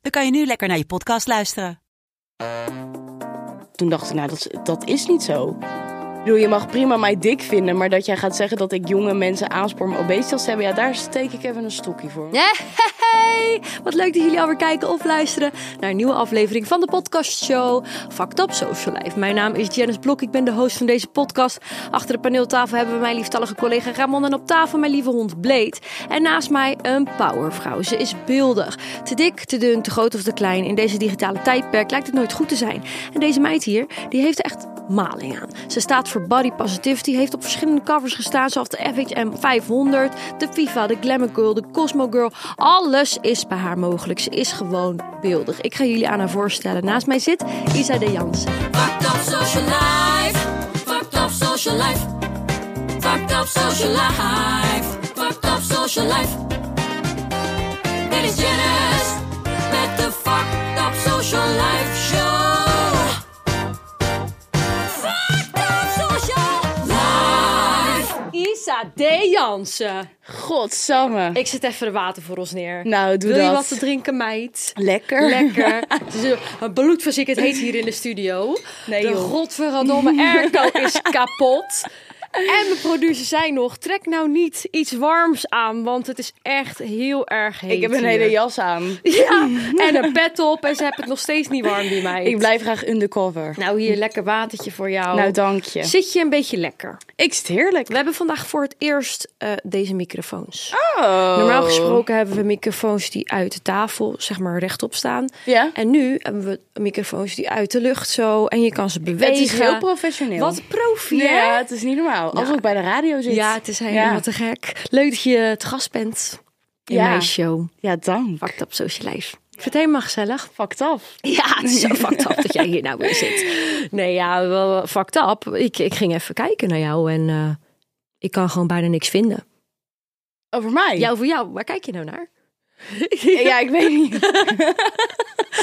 dan kan je nu lekker naar je podcast luisteren. Toen dacht ik, nou, dat, dat is niet zo. Ik bedoel, je mag prima mij dik vinden, maar dat jij gaat zeggen dat ik jonge mensen aanspoor om obesitas te hebben, ja, daar steek ik even een stokje voor. Hey, wat leuk dat jullie alweer kijken of luisteren naar een nieuwe aflevering van de podcastshow Fucked Up Social Life. Mijn naam is Janice Blok, ik ben de host van deze podcast. Achter de paneeltafel hebben we mijn lieftallige collega Ramon en op tafel mijn lieve hond Blade. En naast mij een powervrouw. Ze is beeldig. Te dik, te dun, te groot of te klein. In deze digitale tijdperk lijkt het nooit goed te zijn. En deze meid hier, die heeft echt maling. Ze staat voor body positivity, heeft op verschillende covers gestaan, zoals de FHM 500, de FIFA, de Glamour Girl, de Cosmo Girl. Alles is bij haar mogelijk. Ze is gewoon beeldig. Ik ga jullie aan haar voorstellen. Naast mij zit Isa de Jansen. Fucked up social life. Fucked up social life. Fucked up social life. Fucked up social life. Dit is Janice met de Fucked up social life show. Isa de Jansen. Godsamme. Ik zet even de water voor ons neer. Nou, doe Wil je wat te drinken, meid? Lekker. Lekker. Het is een bloedverziekerd heet hier in de studio. Nee, de joh. godverdomme airco is kapot. En mijn producer zei nog, trek nou niet iets warms aan, want het is echt heel erg heet Ik heb een hier. hele jas aan. Ja, en een pet op en ze hebben het nog steeds niet warm, die meid. Ik blijf graag undercover. Nou, hier lekker watertje voor jou. Nou, dank je. Zit je een beetje lekker? Ik zit heerlijk. We hebben vandaag voor het eerst eh, deze microfoons. Oh. Normaal gesproken hebben we microfoons die uit de tafel, zeg maar, rechtop staan. Ja. En nu hebben we microfoons die uit de lucht zo en je kan ze bewegen. Het is heel professioneel. Wat profi? Ja, het is niet normaal. Alsof ik bij de radio zit. Ja, het is helemaal Ja. te gek. Leuk dat je te gast bent in Ja. mijn show. Ja, dank. Fucked Up Social Life. Ik vind het helemaal gezellig. Fucked af. Ja, het is zo fucked up dat jij hier nou weer zit. Nee, ja, wel fucked up. Ik, ik ging even kijken naar jou en eh, ik kan gewoon bijna niks vinden. Over mij? Ja, over jou. Waar kijk je nou naar? Ja, ik weet niet.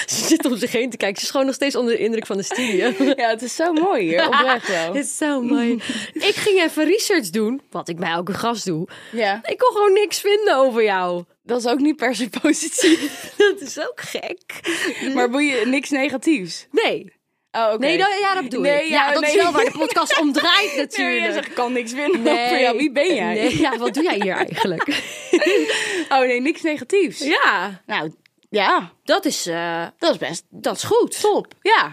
Ze zit om zich heen te kijken. Ze is gewoon nog steeds onder de indruk van de studio. Ja, het is zo mooi hier. Oprecht wel. Het is zo mooi. ik ging even research doen, wat ik bij elke gast doe. Ja, Ik kon gewoon niks vinden over jou. dat is ook niet per se positief. Dat is ook gek. Maar je niks negatiefs? Nee. Oh. Nee, dat, ja, dat bedoel Nee, ik. ja, Ja, dat is nee. wel waar de podcast om draait Nee, natuurlijk. zegt, ik kan niks jou. Wie ben jij? Nee, ja, wat doe jij hier eigenlijk? Oh nee, niks negatiefs. ja, Nou, ja, dat is, eh, dat is best dat is goed. top. Ja.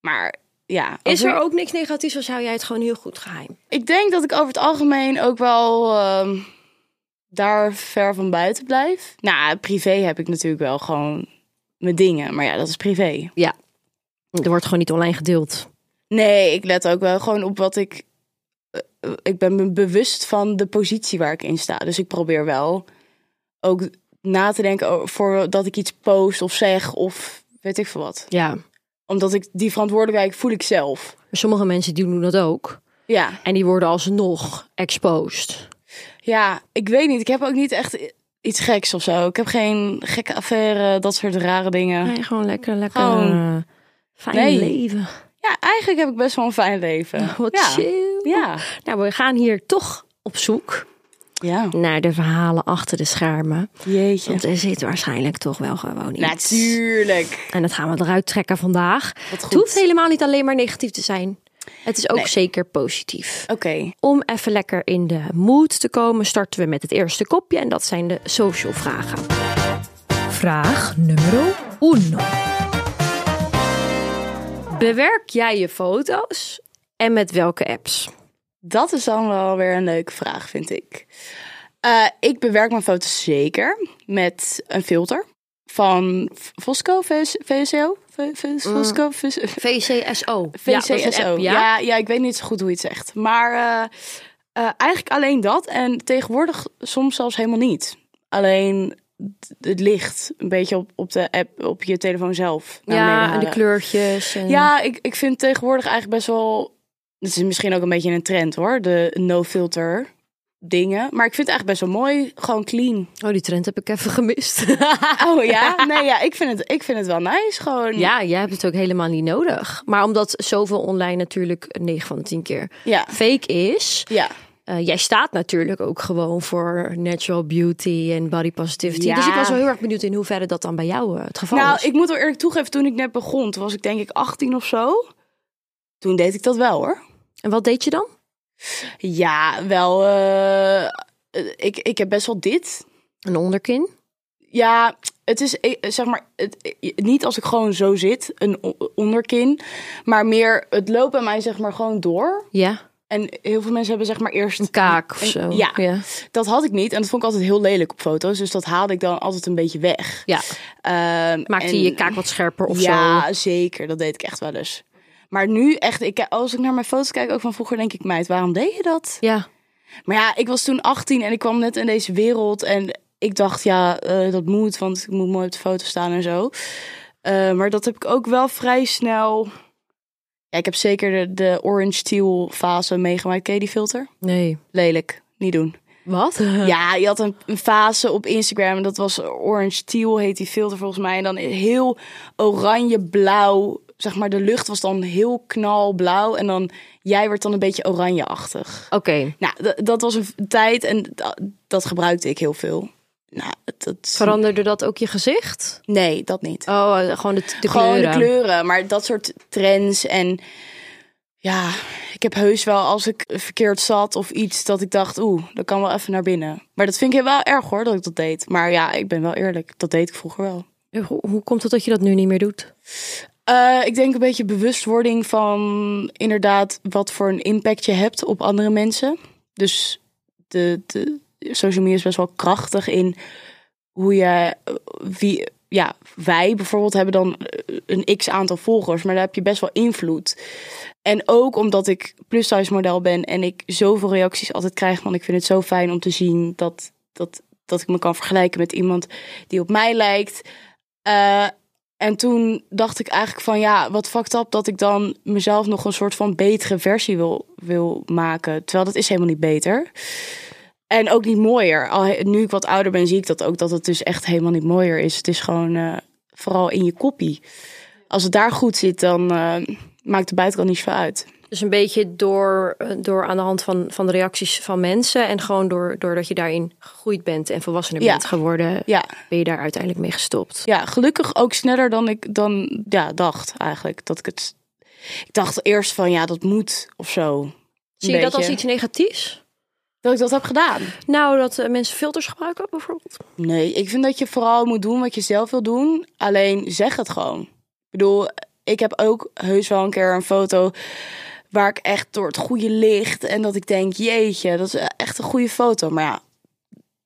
Maar ja. Is er ook niks negatiefs of hou jij het gewoon heel goed geheim? Ik denk dat ik over het algemeen ook wel ehm, daar ver van buiten blijf. Nou, privé heb ik natuurlijk wel gewoon mijn dingen. Maar ja, dat is privé. Ja. Er wordt gewoon niet online gedeeld. Nee, ik let ook wel gewoon op wat ik... eh, ik ben me bewust van de positie waar ik in sta. Dus ik probeer wel ook na te denken voordat ik iets post of zeg of weet ik veel wat. Ja. Omdat ik die verantwoordelijkheid voel ik zelf. Sommige mensen die doen dat ook. Ja, En die worden alsnog exposed. ja, ik weet niet. Ik heb ook niet echt iets geks of zo. Ik heb geen gekke affaire, dat soort rare dingen. Nee, gewoon lekker, lekker Gewoon- eh, fijn Nee. leven. Ja, eigenlijk heb ik best wel een fijn leven. Wat ja. chill. Ja. Nou, we gaan hier toch op zoek Ja. naar de verhalen achter de schermen. Jeetje. Want er zit waarschijnlijk toch wel gewoon iets. Natuurlijk. En dat gaan we eruit trekken vandaag. Wat Het hoeft goed. helemaal niet alleen maar negatief te zijn. Het is ook Nee. zeker positief. Oké. Om even lekker in de mood te komen, starten we met het eerste kopje. En dat zijn de social vragen. Vraag numero uno. Bewerk jij je foto's en met welke apps? Dat is dan wel weer een leuke vraag, vind ik. Eh, ik bewerk mijn foto's zeker met een filter van Fosco, VS VSO, VCSO. VCSO. ja? ja? Ja, ik weet niet zo goed hoe je het zegt. Maar eh, eh, eigenlijk alleen dat. En tegenwoordig soms zelfs helemaal niet. Alleen het licht een beetje op, op de app, op je telefoon zelf. Ja, en de kleurtjes. En... Ja, ik, ik vind tegenwoordig eigenlijk best wel. Het is misschien ook een beetje een trend hoor, de no-filter dingen. Maar ik vind het eigenlijk best wel mooi, gewoon clean. Oh, die trend heb ik even gemist. Oh ja, nee ja, ik vind het, ik vind het wel nice, gewoon. ja, jij hebt het ook helemaal niet nodig. Maar omdat zoveel online natuurlijk 9 van de 10 keer ja, fake is. ja. Eh, jij staat natuurlijk ook gewoon voor natural beauty en body positivity. Ja. Dus ik was wel heel erg benieuwd in hoeverre dat dan bij jou eh, het geval Nou, is. ik moet wel eerlijk toegeven, toen ik net begon, toen was ik denk ik 18 of zo. Toen deed ik dat wel hoor. En wat deed je dan? Ja, wel. eh, ik, ik heb best wel dit. Een onderkin? Ja, het is zeg maar het, niet als ik gewoon zo zit, een onderkin, maar meer het loopt bij mij zeg maar gewoon door. Ja, En heel veel mensen hebben zeg maar eerst een kaak of zo. Ja, ja. dat had ik niet en dat vond ik altijd heel lelijk op foto's, dus dat haalde ik dan altijd een beetje weg. ja. Ehm, Maakte en- je je kaak wat scherper of ja, zo? zeker. Dat deed ik echt wel eens. Maar nu echt, ik, als ik naar mijn foto's kijk, ook van vroeger, denk ik, meid, waarom deed je dat? Ja. Maar ja, ik was toen 18 en ik kwam net in deze wereld. En ik dacht, ja, eh, dat moet, want ik moet mooi op de foto staan en zo. Eh, maar dat heb ik ook wel vrij snel. Ja, ik heb zeker de, de orange teal fase meegemaakt. Ken je die filter? Nee. Lelijk, niet doen. Wat? Ja, je had een, een fase op Instagram en dat was orange teal heet die filter volgens mij. En dan heel oranje blauw. Zeg maar, de lucht was dan heel knalblauw en dan jij werd dan een beetje oranjeachtig. Oké. Nou, dat was een tijd en dat gebruikte ik heel veel. Nou, het- dat Veranderde dat ook je gezicht? Nee, dat niet. Oh, eh, gewoon de, de Gewoon kleuren. de kleuren, maar dat soort trends en ja, ik heb heus wel als ik verkeerd zat of iets dat ik dacht, oeh, dat kan wel even naar binnen. Maar dat vind ik wel erg hoor dat ik dat deed. Maar ja, ik ben wel eerlijk, dat deed ik vroeger wel. Hoe, hoe komt het dat je dat nu niet meer doet? Eh, ik denk een beetje bewustwording van inderdaad wat voor een impact je hebt op andere mensen. Dus de, de social media is best wel krachtig in hoe je wie ja wij bijvoorbeeld hebben dan eh, een x aantal volgers, maar daar heb je best wel invloed. En ook omdat ik plus size model ben en ik zoveel reacties altijd krijg van ik vind het zo fijn om te zien dat dat dat ik me kan vergelijken met iemand die op mij lijkt. Eh, en toen dacht ik eigenlijk van ja, wat fucked up dat ik dan mezelf nog een soort van betere versie wil, wil maken. Terwijl dat is helemaal niet beter. En ook niet mooier. Al, nu ik wat ouder ben, zie ik dat ook dat het dus echt helemaal niet mooier is. Het is gewoon eh, vooral in je koppie. Als het daar goed zit, dan eh, maakt de buitenkant niet zoveel uit. Dus een beetje door, eh, door aan de hand van, van de reacties van mensen. En gewoon door, doordat je daarin gegroeid bent en volwassener Ja. bent geworden, Ja, ben je daar uiteindelijk mee gestopt. ja, gelukkig ook sneller dan ik dan ja, dacht eigenlijk. Dat ik het. Ik dacht eerst van ja, dat moet of zo. Zie je dat als iets negatiefs? Dat ik dat heb gedaan. Nou, dat eh, mensen filters gebruiken bijvoorbeeld. Nee, ik vind dat je vooral moet doen wat je zelf wil doen. Alleen zeg het gewoon. Ik bedoel, ik heb ook heus wel een keer een foto waar ik echt door het goede licht en dat ik denk, jeetje, dat is echt een goede foto. Maar ja,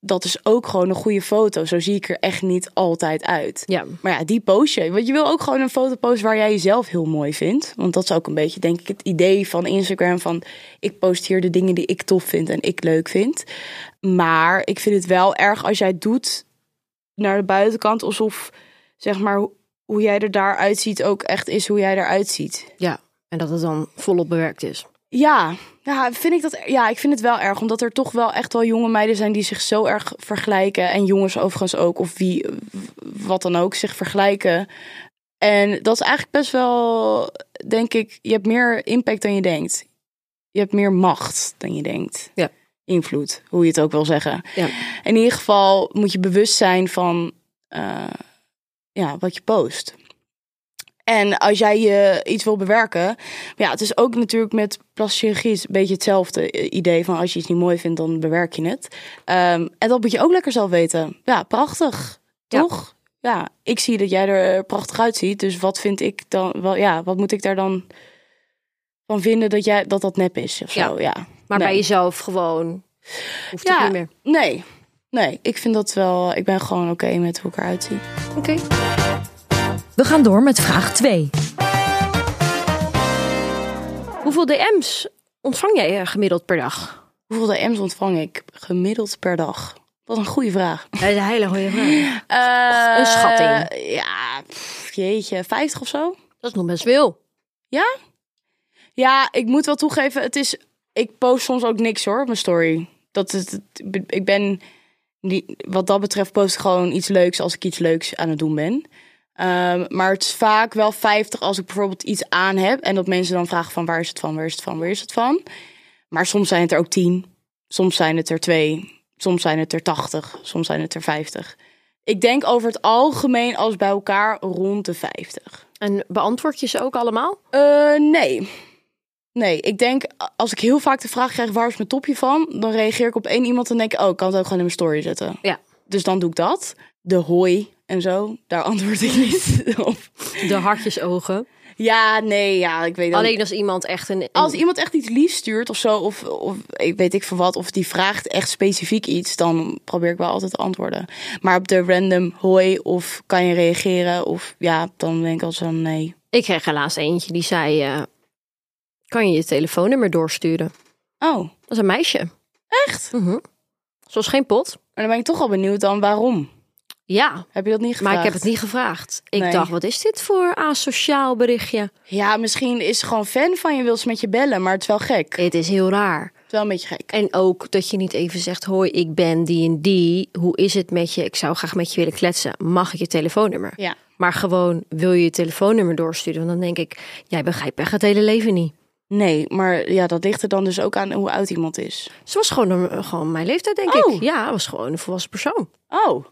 dat is ook gewoon een goede foto. Zo zie ik er echt niet altijd uit. Ja. Maar ja, die post je. Want je wil ook gewoon een foto posten waar jij jezelf heel mooi vindt. Want dat is ook een beetje, denk ik, het idee van Instagram. Van ik post hier de dingen die ik tof vind en ik leuk vind. Maar ik vind het wel erg als jij doet naar de buitenkant. Alsof, zeg maar, hoe- hoe jij er daaruit ziet ook echt is hoe jij eruit ziet. ja. En dat het dan volop bewerkt is. Ja, ja, vind ik dat. Ja, ik vind het wel erg, omdat er toch wel echt wel jonge meiden zijn die zich zo erg vergelijken en jongens overigens ook, of wie, wat dan ook, zich vergelijken. En dat is eigenlijk best wel, denk ik, je hebt meer impact dan je denkt. Je hebt meer macht dan je denkt. Ja. Invloed, hoe je het ook wil zeggen. Ja. In ieder geval moet je bewust zijn van eh, ja, wat je post. En als jij je iets wil bewerken, maar ja, het is ook natuurlijk met plastische chirurgie een beetje hetzelfde idee van als je iets niet mooi vindt, dan bewerk je het. Ehm, en dat moet je ook lekker zelf weten. Ja, prachtig, Ja. toch? Ja. ik zie dat jij er prachtig uitziet, dus wat vind ik dan? Wel, ja, wat moet ik daar dan van vinden dat jij dat dat nep is of Ja. zo? Ja, Maar Nee. bij jezelf gewoon hoeft het Ja. niet meer. nee, nee, ik vind dat wel. Ik ben gewoon oké met hoe ik eruit zie. Oké. We gaan door met vraag 2. Hoeveel DM's ontvang jij eh, gemiddeld per dag? Hoeveel DM's ontvang ik gemiddeld per dag? Wat een goede vraag. Dat is een hele goede vraag. Eh, Een schatting. Ja, pff, jeetje, 50 of zo? Dat is nog best veel. Ja, ik moet wel toegeven, het is. Ik post soms ook niks hoor op mijn story. Dat is, ik ben. Wat dat betreft post gewoon iets leuks als ik iets leuks aan het doen ben. Ehm, maar het is vaak wel 50 als ik bijvoorbeeld iets aan heb. En dat mensen dan vragen van waar is het van, waar is het van, waar is het van. Maar soms zijn het er ook 10. Soms zijn het er 2. Soms zijn het er 80. Soms zijn het er 50. Ik denk over het algemeen als bij elkaar rond de 50. En beantwoord je ze ook allemaal? Eh, nee. Nee, ik denk als ik heel vaak de vraag krijg waar is mijn topje van, dan reageer ik op één iemand en denk ik, oh, ik kan het ook gewoon in mijn story zetten. Ja. Dus dan doe ik dat. De hoi en zo, daar antwoord ik niet op. De hartjesogen. Ja, nee, ja, ik weet dat. Alleen als iemand echt een... een- Als iemand echt iets liefs stuurt of zo, of, of ik weet ik veel wat, of die vraagt echt specifiek iets, dan probeer ik wel altijd te antwoorden. Maar op de random hoi of kan je reageren, of ja, dan denk ik al zo nee. Ik kreeg helaas eentje die zei... eh, kan je je telefoonnummer doorsturen? Oh, Dat is een meisje. echt? Mhm. Zoals geen pot. Maar dan ben ik toch al benieuwd dan waarom. Ja, Heb je dat niet gevraagd? maar ik heb het niet gevraagd. Ik Nee. dacht, wat is dit voor asociaal berichtje? Ja, misschien is ze gewoon fan van je, wil ze met je bellen, maar het is wel gek. Het Het is heel raar. is wel een beetje gek. En ook dat je niet even zegt: Hoi, ik ben die en die. Hoe is het met je? Ik zou graag met je willen kletsen. Mag ik je telefoonnummer? Ja. Maar gewoon wil je je telefoonnummer doorsturen? Want dan denk ik: Jij begrijpt echt het hele leven niet. Nee, maar ja, dat ligt er dan dus ook aan hoe oud iemand is. Ze was gewoon, gewoon mijn leeftijd, denk Oh. ik. Ja, was gewoon een volwassen persoon. Oh,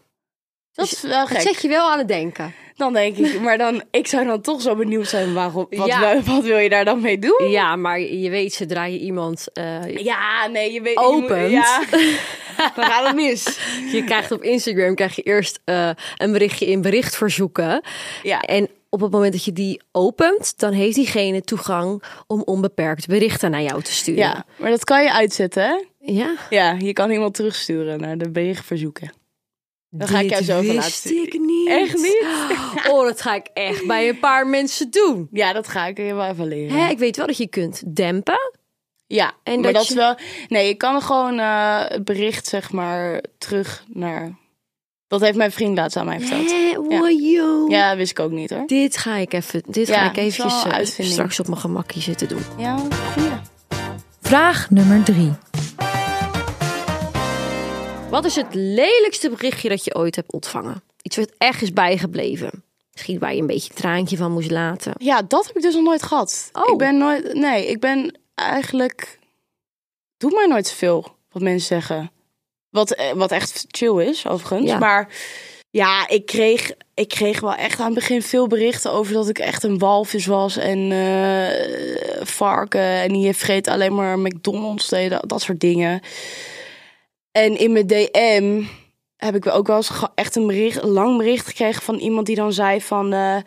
dat is wel Dat gek. zet je wel aan het denken. Dan denk ik, maar dan, ik zou dan toch zo benieuwd zijn waarom. Wat, Ja. wil- wat wil je daar dan mee doen? Ja, maar je weet, zodra je iemand. eh, Ja, nee, je weet Opent. Je moet, ja, dan gaat het mis. je krijgt op Instagram krijg je eerst eh, een berichtje in berichtverzoeken. Ja. En op het moment dat je die opent, dan heeft diegene toegang om onbeperkt berichten naar jou te sturen. ja, maar dat kan je uitzetten, hè? Ja. Ja, je kan iemand terugsturen naar de berichtverzoeken. Dan ga ik jou Dit zo laten ik niet. Echt niet? Oh, dat ga ik echt bij een paar mensen doen. Ja, dat ga ik je wel even leren. Hè, ik weet wel dat je kunt dempen. Ja, En maar dat dat, je- is wel. Nee, ik kan gewoon eh, het bericht, zeg maar, terug naar. Dat heeft mijn vriend laatst aan mij verteld. Hè, Ja. Ja, wist ik ook niet hoor. Dit ga ik even, dit Ja, ga ik eventjes eh, straks op mijn gemakje zitten doen. Ja, goeie. Vraag nummer 3. Wat is het lelijkste berichtje dat je ooit hebt ontvangen? Iets wat echt is bijgebleven. Misschien waar je een beetje een traantje van moest laten. Ja, dat heb ik dus nog nooit gehad. Oh. Ik ben nooit. Nee, ik ben eigenlijk. Doe mij nooit zoveel wat mensen zeggen. Wat, eh, wat echt chill is, overigens. Ja. Maar ja, ik kreeg, ik kreeg wel echt aan het begin veel berichten over dat ik echt een walvis was. En eh, varken. En die vreet alleen maar McDonald's. Dat, dat soort dingen. En in mijn DM heb ik ook wel eens echt een, bericht, een lang bericht gekregen van iemand die dan zei van... eh,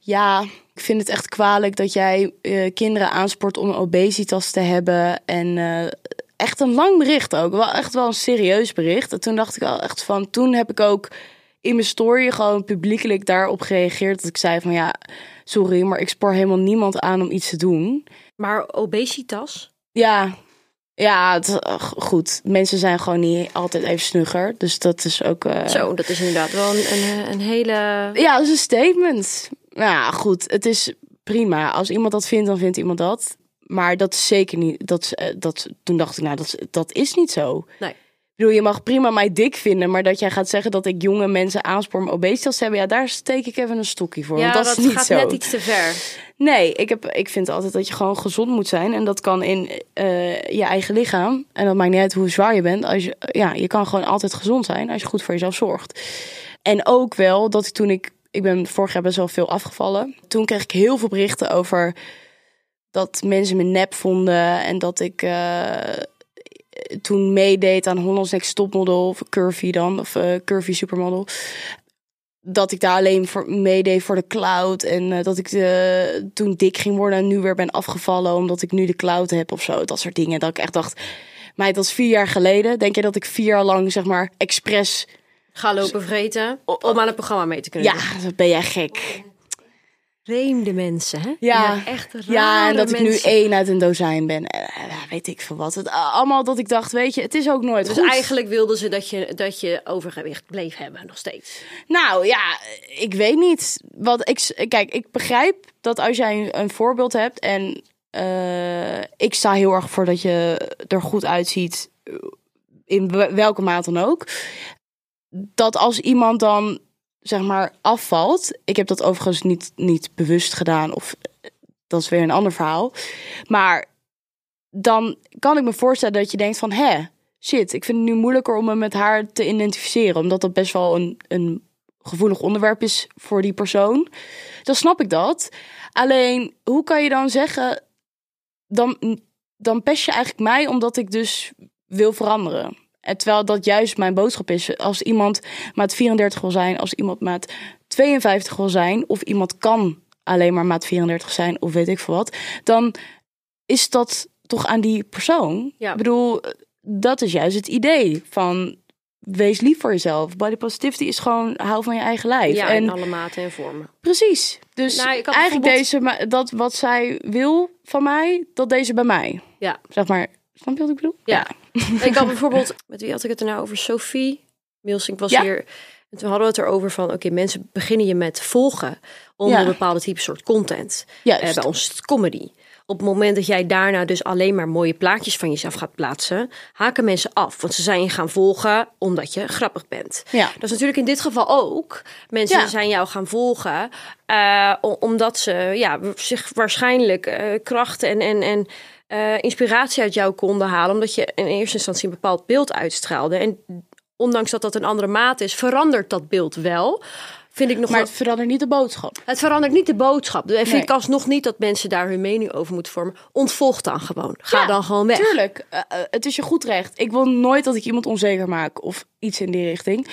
ja, ik vind het echt kwalijk dat jij eh, kinderen aanspoort om obesitas te hebben. En eh, echt een lang bericht ook. Wel echt wel een serieus bericht. En toen dacht ik al echt van... Toen heb ik ook in mijn story gewoon publiekelijk daarop gereageerd. Dat ik zei van ja, sorry, maar ik spoor helemaal niemand aan om iets te doen. Maar obesitas? Ja, ja, het, eh, goed. Mensen zijn gewoon niet altijd even snugger. Dus dat is ook... eh, Zo, dat is inderdaad wel een, een, een hele... Ja, dat is een statement. Nou ja, goed. Het is prima. Als iemand dat vindt, dan vindt iemand dat. Maar dat is zeker niet. Dat, eh, dat, toen dacht ik, nou, dat, is- dat is niet zo. Nee. Ik bedoel, je mag prima mij dik vinden, maar dat jij gaat zeggen dat ik jonge mensen aanspoor om obesitas te hebben, ja, daar steek ik even een stokje voor. Ja, want dat, dat is niet gaat zo. net iets te ver. Nee, ik, heb, ik vind altijd dat je gewoon gezond moet zijn. En dat kan in eh, je eigen lichaam. En dat maakt niet uit hoe zwaar je bent. Als je, ja, je kan gewoon altijd gezond zijn als je goed voor jezelf zorgt. En ook wel dat ik toen ik... Ik ben vorig jaar best wel veel afgevallen. Toen kreeg ik heel veel berichten over dat mensen me nep vonden. En dat ik eh, toen meedeed aan Holland's Next Topmodel. Of Curvy dan. Of eh, Curvy Supermodel dat ik daar alleen voor meedeed voor de cloud. En eh, dat ik eh, toen dik ging worden en nu weer ben afgevallen omdat ik nu de cloud heb of zo. Dat soort dingen. Dat ik echt dacht, meid, dat is vier jaar geleden. Denk je dat ik vier jaar lang, zeg maar, expres... Ga lopen vreten om aan het programma mee te kunnen Ja, doen. dat ben jij gek. Vreemde mensen, hè? Ja. echt rare Ja, en dat ik nu één uit een dozijn ben. Eh, ja, weet ik veel wat. Het, allemaal dat ik dacht, weet je, het is ook nooit Dus goed. eigenlijk wilden ze dat je, dat je overgewicht bleef hebben, nog steeds. Nou ja, ik weet niet. Wat ik, kijk, ik begrijp dat als jij een, een voorbeeld hebt en eh, ik sta heel erg voor dat je er goed uitziet, eh, in we- welke maat dan ook. Dat als iemand dan zeg maar afvalt, ik heb dat overigens niet, niet bewust gedaan of dat is weer een ander verhaal, maar dan kan ik me voorstellen dat je denkt van hè, shit, ik vind het nu moeilijker om me met haar te identificeren, omdat dat best wel een, een gevoelig onderwerp is voor die persoon. Dan snap ik dat. Alleen, hoe kan je dan zeggen, dan, dan pest je eigenlijk mij omdat ik dus wil veranderen. En terwijl dat juist mijn boodschap is. Als iemand maat 34 wil zijn, als iemand maat 52 wil zijn, of iemand kan alleen maar maat 34 zijn, of weet ik veel wat, dan is dat toch aan die persoon. Ja. Ik bedoel, dat is juist het idee van wees lief voor jezelf. Body positivity is gewoon hou van je eigen lijf. Ja, en in alle maten en vormen. precies. Dus Nou, eigenlijk bijvoorbeeld- deze dat wat zij wil van mij, dat deze bij mij. Ja. Zeg maar, snap je wat ik bedoel? Ja. Ik had bijvoorbeeld, met wie had ik het er nou over? Sophie Milsink was Ja. hier. En toen hadden we het erover van, oké, mensen beginnen je met volgen onder Ja. een bepaalde type soort content. Eh, bij ons comedy. Op het moment dat jij daarna dus alleen maar mooie plaatjes van jezelf gaat plaatsen, haken mensen af. Want ze zijn je gaan volgen omdat je grappig bent. Ja. Dat is natuurlijk in dit geval ook. Mensen Ja. zijn jou gaan volgen eh, omdat ze ja, zich waarschijnlijk eh, kracht en, en, en eh, inspiratie uit jou konden halen. Omdat je in eerste instantie een bepaald beeld uitstraalde. En ondanks dat dat een andere maat is, verandert dat beeld wel. Vind ik nog Maar wel- het verandert niet de boodschap. het verandert niet de boodschap. En vind Nee. ik alsnog niet dat mensen daar hun mening over moeten vormen. Ontvolg dan gewoon. Ga Ja, dan gewoon weg. Tuurlijk, eh, eh, het is je goed recht. Ik wil nooit dat ik iemand onzeker maak of iets in die richting.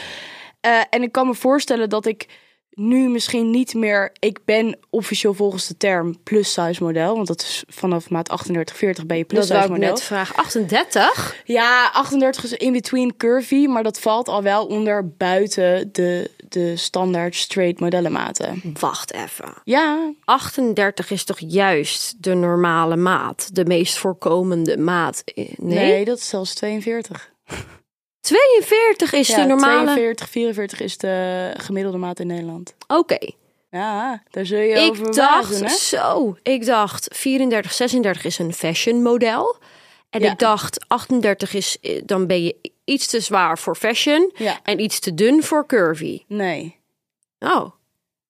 En ik kan me voorstellen dat ik nu misschien niet meer... Ik ben officieel volgens de term plus size model. Want dat is vanaf maat 38, 40 ben je plus Dat size model. net vragen. 38? Ja, 38 is in between curvy. Maar dat valt al wel onder buiten de, de standaard straight modellenmaten. Wacht even. Ja, 38 is toch juist de normale maat? De meest voorkomende maat? Nee? nee, dat is zelfs 42. 42 is de normale? 42, 44 is de gemiddelde maat in Nederland. Oké. Ja, daar zul je over Ik dacht, wagen, zo. Ik dacht 34, 36 is een fashion model. En Ja. ik dacht 38 is, eh, dan ben je iets te zwaar voor fashion. Ja. En iets te dun voor curvy. Nee, Oh.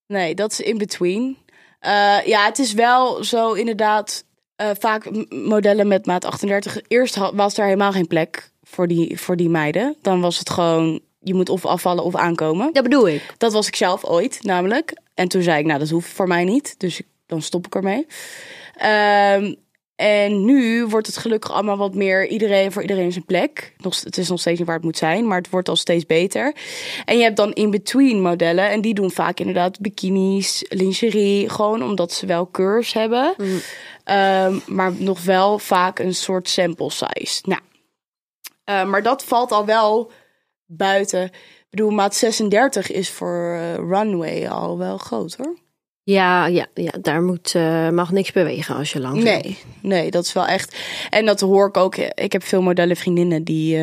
nee, dat is in between. Eh, ja, het is wel zo inderdaad eh, vaak modellen met maat 38. Eerst was er helemaal geen plek voor die, voor die meiden. Dan was het gewoon, je moet of afvallen of aankomen. Dat bedoel ik. Dat was ik zelf ooit, namelijk. En toen zei ik, nou, dat hoeft voor mij niet. Dus ik- dan stop ik ermee. Ehm, en nu wordt het gelukkig allemaal wat meer iedereen voor iedereen zijn plek. Nog, het is nog steeds niet waar het moet zijn, maar het wordt al steeds beter. En je hebt dan in-between modellen. En die doen vaak inderdaad bikinis, lingerie. Gewoon omdat ze wel curves hebben. Ehm, maar nog wel vaak een soort sample size. Nou, eh, maar dat valt al wel buiten. Ik bedoel, maat 36 is voor eh, runway al wel groot hoor. Ja, ja, ja daar moet, eh, mag niks bewegen als je lang. Nee, nee, dat is wel echt. En dat hoor ik ook. Ik heb veel modellen vriendinnen die,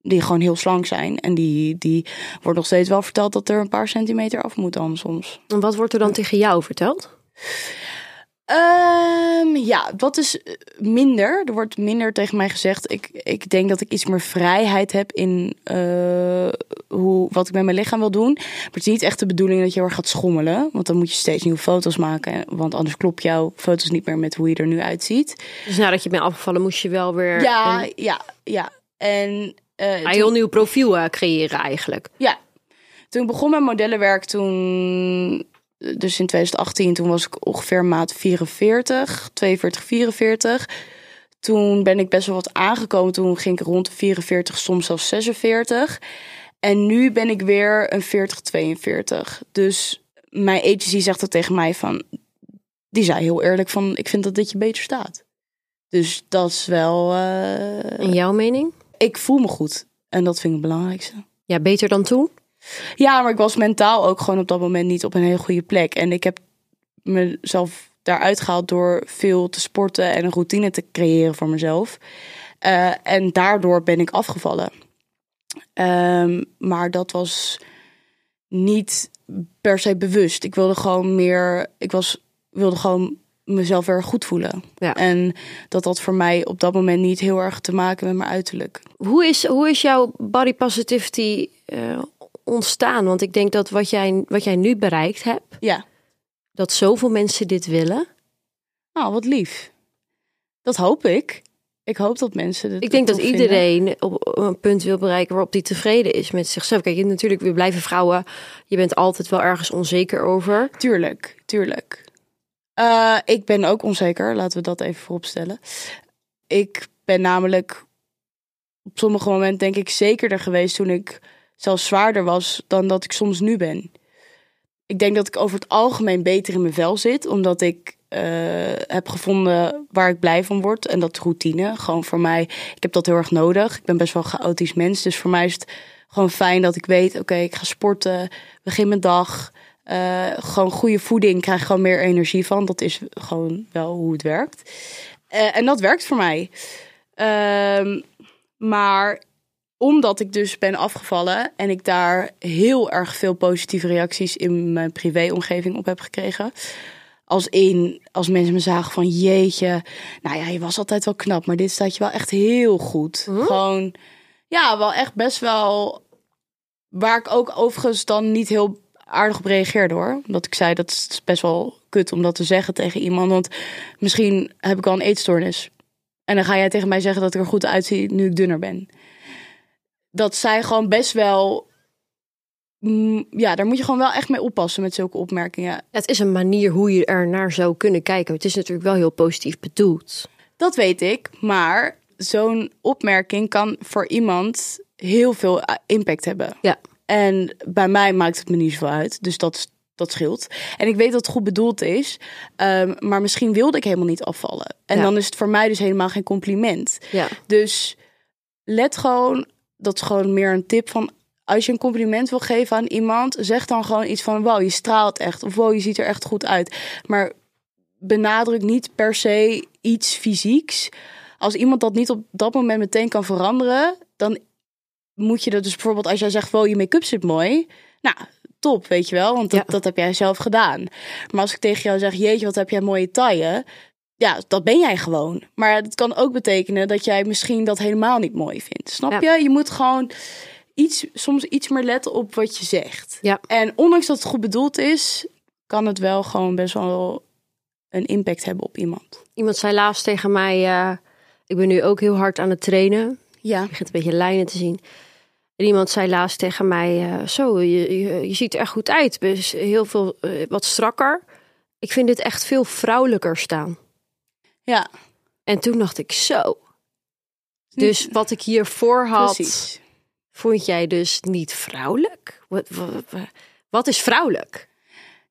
die gewoon heel slank zijn. En die, die wordt nog steeds wel verteld dat er een paar centimeter af moet dan soms. En wat wordt er dan tegen jou verteld? Ehm, ja, wat is eh, minder? Er wordt minder tegen mij gezegd. Ik, ik denk dat ik iets meer vrijheid heb in eh, hoe, wat ik met mijn lichaam wil doen. Maar het is niet echt de bedoeling dat je heel erg gaat schommelen. Want dan moet je steeds nieuwe foto's maken. Want anders klopt jouw foto's niet meer met hoe je er nu uitziet. Dus nadat je bent afgevallen moest je wel weer Ja, een, ja, ja. En eh, een toen- heel nieuw profiel creëren eigenlijk. ja, toen ik begon met modellenwerk, toen, dus in 2018, toen was ik ongeveer maat 44, 42, 44. Toen ben ik best wel wat aangekomen. Toen ging ik rond de 44, soms zelfs 46. En nu ben ik weer een 40, 42. Dus mijn agency zegt dat tegen mij van, die zei heel eerlijk van, ik vind dat dit je beter staat. Dus dat is wel, eh, In jouw mening? ik voel me goed. En dat vind ik het belangrijkste. Ja, beter dan toen? Ja, maar ik was mentaal ook gewoon op dat moment niet op een hele goede plek. En ik heb mezelf daaruit gehaald door veel te sporten en een routine te creëren voor mezelf. Eh, en daardoor ben ik afgevallen. Ehm, maar dat was niet per se bewust. Ik wilde gewoon meer. Ik was, wilde gewoon mezelf weer goed voelen. Ja. En dat dat voor mij op dat moment niet heel erg te maken met mijn uiterlijk. Hoe is, hoe is jouw body positivity eh, ontstaan? Want ik denk dat wat jij, wat jij nu bereikt hebt, Ja. dat zoveel mensen dit willen. Nou, wat lief. Dat hoop ik. Ik hoop dat mensen. Het Ik denk dat vinden. iedereen op een punt wil bereiken waarop die tevreden is met zichzelf. Kijk, je, natuurlijk, we blijven vrouwen. Je bent altijd wel ergens onzeker over. Tuurlijk, tuurlijk. Eh, ik ben ook onzeker, laten we dat even vooropstellen. Ik ben namelijk op sommige momenten denk ik zekerder geweest toen ik zelfs zwaarder was dan dat ik soms nu ben. Ik denk dat ik over het algemeen beter in mijn vel zit, omdat ik eh, heb gevonden waar ik blij van word. En dat routine, gewoon voor mij, ik heb dat heel erg nodig. Ik ben best wel een chaotisch mens, dus voor mij is het gewoon fijn dat ik weet, oké, ik ga sporten, begin mijn dag. Eh, gewoon goede voeding, krijg gewoon meer energie van. Dat is gewoon wel hoe het werkt. Eh, en dat werkt voor mij. Ehm, maar omdat ik dus ben afgevallen en ik daar heel erg veel positieve reacties in mijn privéomgeving op heb gekregen. Als in, als mensen me zagen van jeetje, nou ja, je was altijd wel knap, maar dit staat je wel echt heel goed. Gewoon, ja, wel echt best wel, waar ik ook overigens dan niet heel aardig op reageerde hoor. Omdat ik zei, dat is best wel kut om dat te zeggen tegen iemand, want misschien heb ik al een eetstoornis. En dan ga jij tegen mij zeggen dat ik er goed uitzie nu ik dunner ben. Dat zij gewoon best wel. mm, Ja, daar moet je gewoon wel echt mee oppassen met zulke opmerkingen. Het is een manier hoe je er naar zou kunnen kijken. Het is natuurlijk wel heel positief bedoeld. Dat weet ik. Maar zo'n opmerking kan voor iemand heel veel eh, impact hebben. Ja. En bij mij maakt het me niet zoveel uit. Dus dat, dat scheelt. En ik weet dat het goed bedoeld is. ehm, maar misschien wilde ik helemaal niet afvallen. En Ja. dan is het voor mij dus helemaal geen compliment. Ja. Dus let gewoon, dat is gewoon meer een tip van. Als je een compliment wil geven aan iemand, zeg dan gewoon iets van: wow, je straalt echt. Of wow, je ziet er echt goed uit. Maar benadruk niet per se iets fysieks. Als iemand dat niet op dat moment meteen kan veranderen, dan moet je dat dus bijvoorbeeld als jij zegt: wow, je make-up zit mooi. Nou, top, weet je wel, want dat, Ja. dat heb jij zelf gedaan. Maar als ik tegen jou zeg: jeetje, wat heb jij mooie taille. Ja, dat ben jij gewoon. Maar het kan ook betekenen dat jij misschien dat helemaal niet mooi vindt. Snap Ja. je? Je moet gewoon iets, soms iets meer letten op wat je zegt. Ja. En ondanks dat het goed bedoeld is, kan het wel gewoon best wel een impact hebben op iemand. Iemand zei laatst tegen mij: eh, Ik ben nu ook heel hard aan het trainen. Ja. Je begint een beetje lijnen te zien. En iemand zei laatst tegen mij: eh, Zo, je, je, je ziet er echt goed uit. Dus heel veel eh, wat strakker. Ik vind dit echt veel vrouwelijker staan. Ja, En toen dacht ik: Zo. Dus wat ik hiervoor had, precies. vond jij dus niet vrouwelijk? Wat, wat, wat is vrouwelijk?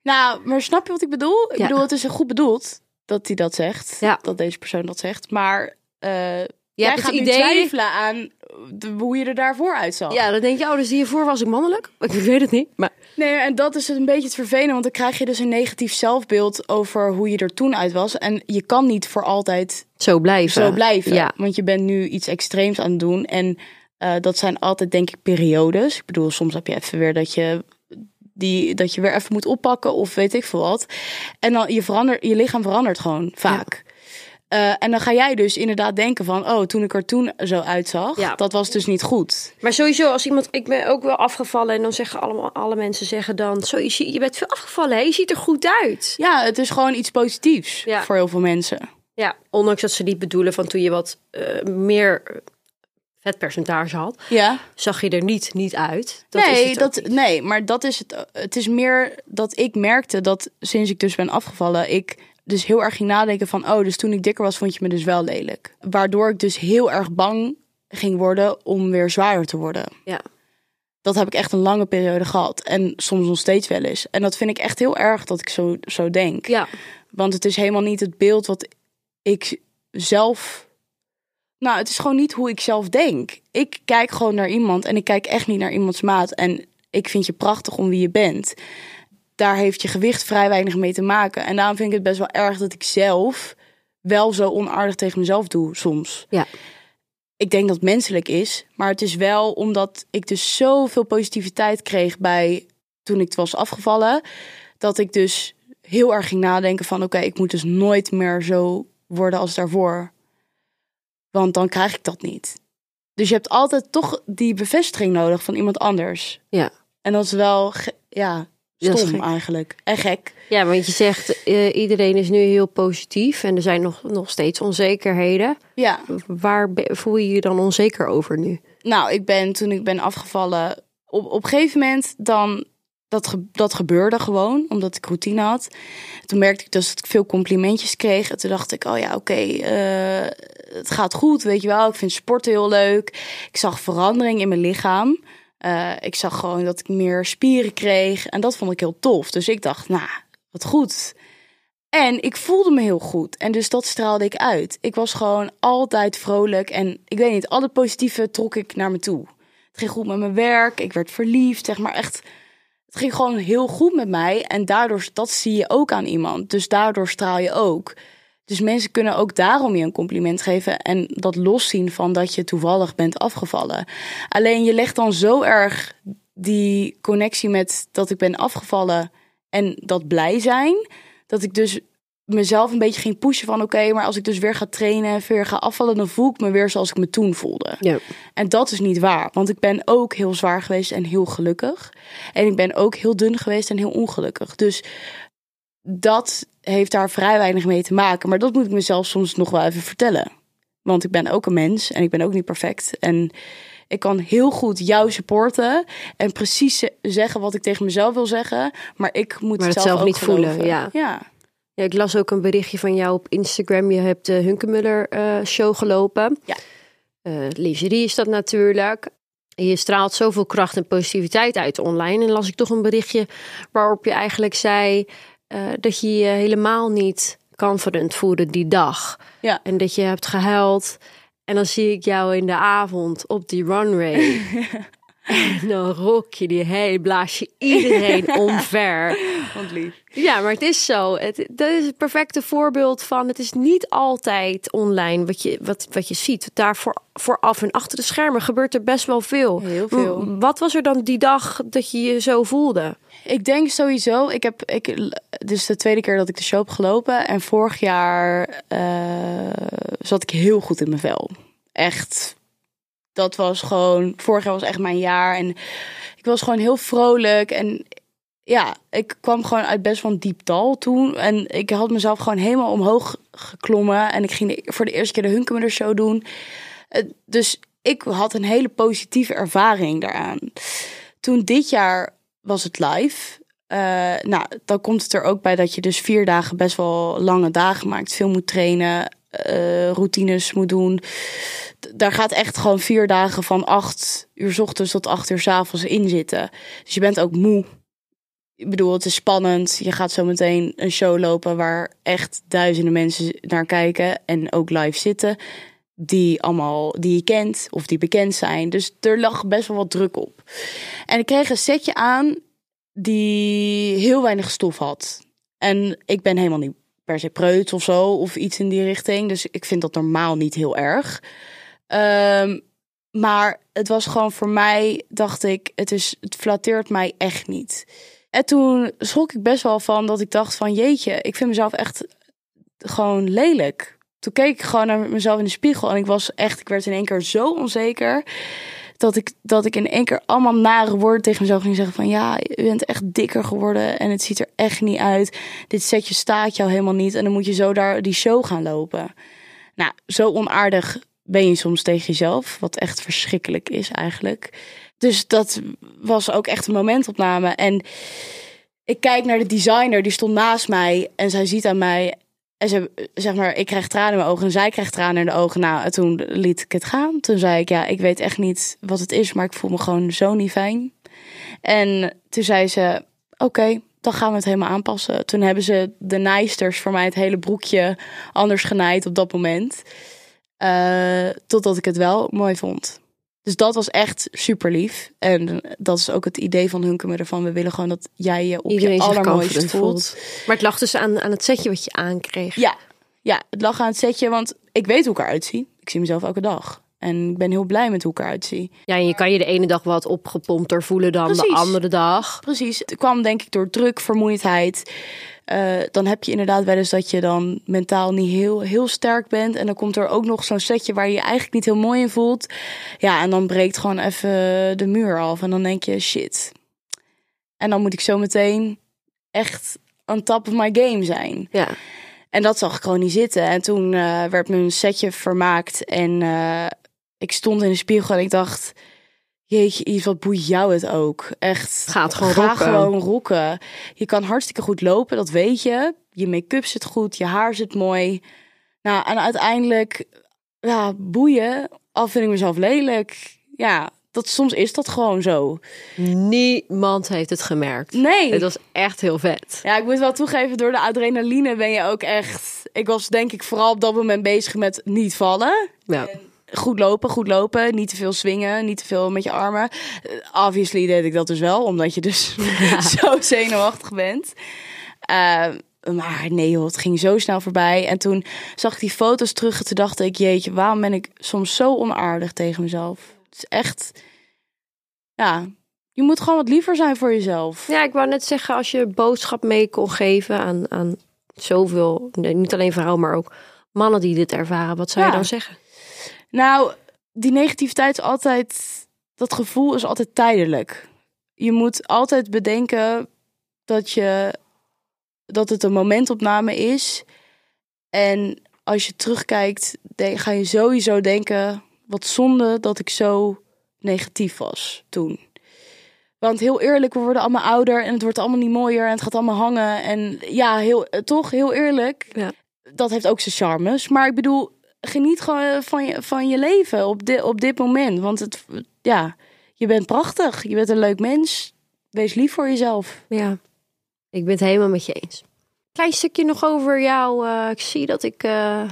Nou, maar snap je wat ik bedoel? Ik Ja. bedoel, het is goed bedoeld dat hij dat zegt. Ja. Dat deze persoon dat zegt. Maar eh Je jij hebt gaat het nu twijfelen aan de, hoe je er daarvoor uitzag. Ja, dan denk je, oh, dus hiervoor was ik mannelijk? Ik weet het niet. Maar Nee, en dat is een beetje het vervelende, want dan krijg je dus een negatief zelfbeeld over hoe je er toen uit was. En je kan niet voor altijd zo blijven. zo blijven, Ja. want je bent nu iets extreems aan het doen. En eh, dat zijn altijd, denk ik, periodes. Ik bedoel, soms heb je even weer dat je die dat je weer even moet oppakken of weet ik veel wat. En dan je verandert, je lichaam verandert gewoon vaak. Eh, en dan ga jij dus inderdaad denken van, oh, toen ik er toen zo uitzag, Ja. dat was dus niet goed. Maar sowieso, als iemand, ik ben ook wel afgevallen en dan zeggen allemaal, alle mensen zeggen dan, zo, je, je bent veel afgevallen, hè? je ziet er goed uit. Ja, het is gewoon iets positiefs Ja. voor heel veel mensen. Ja, ondanks dat ze niet bedoelen van toen je wat eh, meer vetpercentage had, Ja. zag je er niet, niet uit. Dat is nee, het dat, niet. nee, maar dat is het. Het is meer dat ik merkte dat sinds ik dus ben afgevallen, ik dus heel erg ging nadenken van, oh, dus toen ik dikker was, vond je me dus wel lelijk. Waardoor ik dus heel erg bang ging worden om weer zwaarder te worden. Ja. Dat heb ik echt een lange periode gehad. En soms nog steeds wel eens. En dat vind ik echt heel erg dat ik zo, zo denk. Ja, Want het is helemaal niet het beeld wat ik zelf. Nou, het is gewoon niet hoe ik zelf denk. Ik kijk gewoon naar iemand en ik kijk echt niet naar iemands maat. En ik vind je prachtig om wie je bent. Daar heeft je gewicht vrij weinig mee te maken. En daarom vind ik het best wel erg dat ik zelf wel zo onaardig tegen mezelf doe soms. Ja. Ik denk dat het menselijk is, maar het is wel omdat ik dus zoveel positiviteit kreeg bij toen ik was afgevallen, dat ik dus heel erg ging nadenken van oké, ik moet dus nooit meer zo worden als daarvoor. Want dan krijg ik dat niet. Dus je hebt altijd toch die bevestiging nodig van iemand anders. Ja. En dat is wel, ja, stom eigenlijk. En gek. Ja, want je zegt eh, iedereen is nu heel positief en er zijn nog, nog steeds onzekerheden. Ja, Waar voel je je dan onzeker over nu? nou, ik ben toen ik ben afgevallen, op, op een gegeven moment dan, dat, ge- dat gebeurde gewoon, omdat ik routine had. Toen merkte ik dus dat ik veel complimentjes kreeg. En toen dacht ik, oh ja, oké, eh, het gaat goed, weet je wel. Ik vind sport heel leuk. Ik zag verandering in mijn lichaam. Eh, ik zag gewoon dat ik meer spieren kreeg. En dat vond ik heel tof. Dus ik dacht, nou, wat goed. En ik voelde me heel goed. En dus dat straalde ik uit. Ik was gewoon altijd vrolijk. En ik weet niet, al het positieve trok ik naar me toe. Het ging goed met mijn werk. Ik werd verliefd. Zeg maar echt. Het ging gewoon heel goed met mij. En daardoor, dat zie je ook aan iemand. Dus daardoor straal je ook. Dus mensen kunnen ook daarom je een compliment geven. En dat loszien van dat je toevallig bent afgevallen. Alleen je legt dan zo erg die connectie met dat ik ben afgevallen. En dat blij zijn. Dat ik dus mezelf een beetje ging pushen van oké, maar als ik dus weer ga trainen en weer ga afvallen, dan voel ik me weer zoals ik me toen voelde. Ja. En dat is niet waar, want ik ben ook heel zwaar geweest en heel gelukkig. En ik ben ook heel dun geweest en heel ongelukkig. Dus dat heeft daar vrij weinig mee te maken. Maar dat moet ik mezelf soms nog wel even vertellen. Want ik ben ook een mens en ik ben ook niet perfect. En ik kan heel goed jou supporten en precies ze- zeggen wat ik tegen mezelf wil zeggen. Maar ik moet Maar het zelf, zelf ook niet voelen, ja. ja. Ja, ik las ook een berichtje van jou op Instagram. Je hebt de Hunkemuller eh, show gelopen. Ja. Eh, lingerie is dat natuurlijk. Je straalt zoveel kracht en positiviteit uit online. En las ik toch een berichtje waarop je eigenlijk zei eh, dat je je helemaal niet confident voelde die dag. Ja. En dat je hebt gehuild. En dan zie ik jou in de avond op die runway. en dan rok je die hele, blaas je iedereen omver. Want lief. Ja, maar het is zo. Het, dat is het perfecte voorbeeld van. Het is niet altijd online wat je, wat, wat je ziet. Daar voor, vooraf en achter de schermen gebeurt er best wel veel. Heel veel. Wat was er dan die dag dat je je zo voelde? Ik denk sowieso, ik heb, ik, is de tweede keer dat ik de show heb gelopen. En vorig jaar eh, zat ik heel goed in mijn vel. Echt, dat was gewoon, vorig jaar was echt mijn jaar. En ik was gewoon heel vrolijk. En ja, ik kwam gewoon uit best wel een diep dal toen. En ik had mezelf gewoon helemaal omhoog geklommen. En ik ging voor de eerste keer de Hunkemuller show doen. Eh, Dus ik had een hele positieve ervaring daaraan. Toen dit jaar was het live. Eh, nou, dan komt het er ook bij dat je dus vier dagen best wel lange dagen maakt. Veel moet trainen, eh, routines moet doen. Daar gaat echt gewoon vier dagen van acht uur ochtends tot acht uur 's avonds in zitten. Dus je bent ook moe. Ik bedoel, het is spannend. Je gaat zo meteen een show lopen waar echt duizenden mensen naar kijken en ook live zitten. Die allemaal die je kent of die bekend zijn. Dus er lag best wel wat druk op. En ik kreeg een setje aan die heel weinig stof had. En ik ben helemaal niet per se preuts of zo, of iets in die richting. Dus ik vind dat normaal niet heel erg. Ehm, maar het was gewoon voor mij, dacht ik, het, is, het flatteert mij echt niet. En toen schrok ik best wel van dat ik dacht van jeetje, ik vind mezelf echt gewoon lelijk. Toen keek ik gewoon naar mezelf in de spiegel en ik was echt, ik werd in één keer zo onzeker dat ik, dat ik in één keer allemaal nare woorden tegen mezelf ging zeggen van ja, je bent echt dikker geworden en het ziet er echt niet uit. Dit setje staat jou helemaal niet en dan moet je zo daar die show gaan lopen. Nou, zo onaardig ben je soms tegen jezelf, wat echt verschrikkelijk is eigenlijk. Dus dat was ook echt een momentopname en ik kijk naar de designer, die stond naast mij en zij ziet aan mij en ze, zeg maar, ik krijg tranen in mijn ogen en zij krijgt tranen in de ogen. Nou, en toen liet ik het gaan. Toen zei ik, ja, ik weet echt niet wat het is, maar ik voel me gewoon zo niet fijn. En toen zei ze, oké, dan gaan we het helemaal aanpassen. Toen hebben ze de naaisters voor mij het hele broekje anders genaaid op dat moment. Eh, totdat ik het wel mooi vond. Dus dat was echt super lief. En dat is ook het idee van Hunkemuller van we willen gewoon dat jij je op Iedereen je zich allermooist confident voelt. voelt. Maar het lag dus aan, aan het setje wat je aankreeg. Ja, ja, het lag aan het setje, want ik weet hoe ik eruit zie. Ik zie mezelf elke dag. En ik ben heel blij met hoe ik eruit zie. Ja, en je kan je de ene dag wat opgepompter voelen dan de andere dag. Precies. Het kwam denk ik door druk, vermoeidheid. Eh, dan heb je inderdaad wel eens dat je dan mentaal niet heel, heel sterk bent. En dan komt er ook nog zo'n setje waar je je eigenlijk niet heel mooi in voelt. Ja, en dan breekt gewoon even de muur af. En dan denk je, shit. En dan moet ik zo meteen echt on top of my game zijn. Ja. En dat zag ik gewoon niet zitten. En toen eh, werd mijn setje vermaakt. En eh, ik stond in de spiegel en ik dacht... Jeetje, Yves, wat boeit jou het ook? Echt. Gaat gewoon ga rocken. gewoon rocken. Je kan hartstikke goed lopen, dat weet je. Je make-up zit goed, je haar zit mooi. Nou, en uiteindelijk... Ja, boeien. Al vind ik mezelf lelijk. Ja, dat, soms is dat gewoon zo. Niemand heeft het gemerkt. Nee. Het was echt heel vet. Ja, ik moet wel toegeven, door de adrenaline ben je ook echt... Ik was denk ik vooral op dat moment bezig met niet vallen. Ja. Goed lopen, goed lopen. Niet te veel swingen, niet te veel met je armen. Eh, Obviously deed ik dat dus wel, omdat je dus zo zenuwachtig bent. Eh, maar nee joh, het ging zo snel voorbij. En toen zag ik die foto's terug en toen dacht ik... Jeetje, waarom ben ik soms zo onaardig tegen mezelf? Het is echt... Ja, je moet gewoon wat liever zijn voor jezelf. Ja, ik wou net zeggen, als je boodschap mee kon geven aan, aan zoveel, nee, niet alleen vrouwen, maar ook mannen die dit ervaren, wat zou je dan zeggen? Nou, die negativiteit is altijd. Dat gevoel is altijd tijdelijk. Je moet altijd bedenken dat je. dat het een momentopname is. En als je terugkijkt, ga je sowieso denken. Wat zonde dat ik zo negatief was toen. Want heel eerlijk, we worden allemaal ouder en het wordt allemaal niet mooier en het gaat allemaal hangen. En ja, heel, eh, toch, heel eerlijk, Ja. dat heeft ook zijn charmes. Maar ik bedoel, geniet gewoon van je, van je leven op, dit op dit moment. Want het, ja, je bent prachtig, je bent een leuk mens. Wees lief voor jezelf. Ja, ik ben het helemaal met je eens. Klein stukje nog over jou. eh, ik zie dat ik. eh,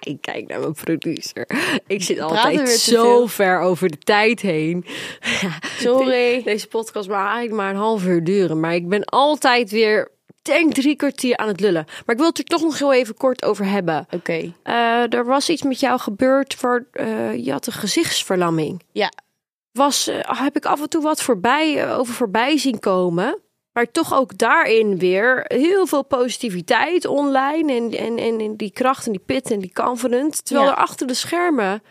ik kijk naar mijn producer. Ik zit altijd zo veel. ver over de tijd heen. Sorry. Deze podcast mag eigenlijk maar een half uur duren. Maar ik ben altijd weer, denk drie kwartier aan het lullen. Maar ik wil het er toch nog heel even kort over hebben. Oké. Eh, er was iets met jou gebeurd waar eh, je had een gezichtsverlamming. Ja. Was, eh, heb ik af en toe wat voorbij, over voorbij zien komen. Maar toch ook daarin weer heel veel positiviteit online. En, en, en, en die kracht en die pit en die confident. Terwijl Ja. er achter de schermen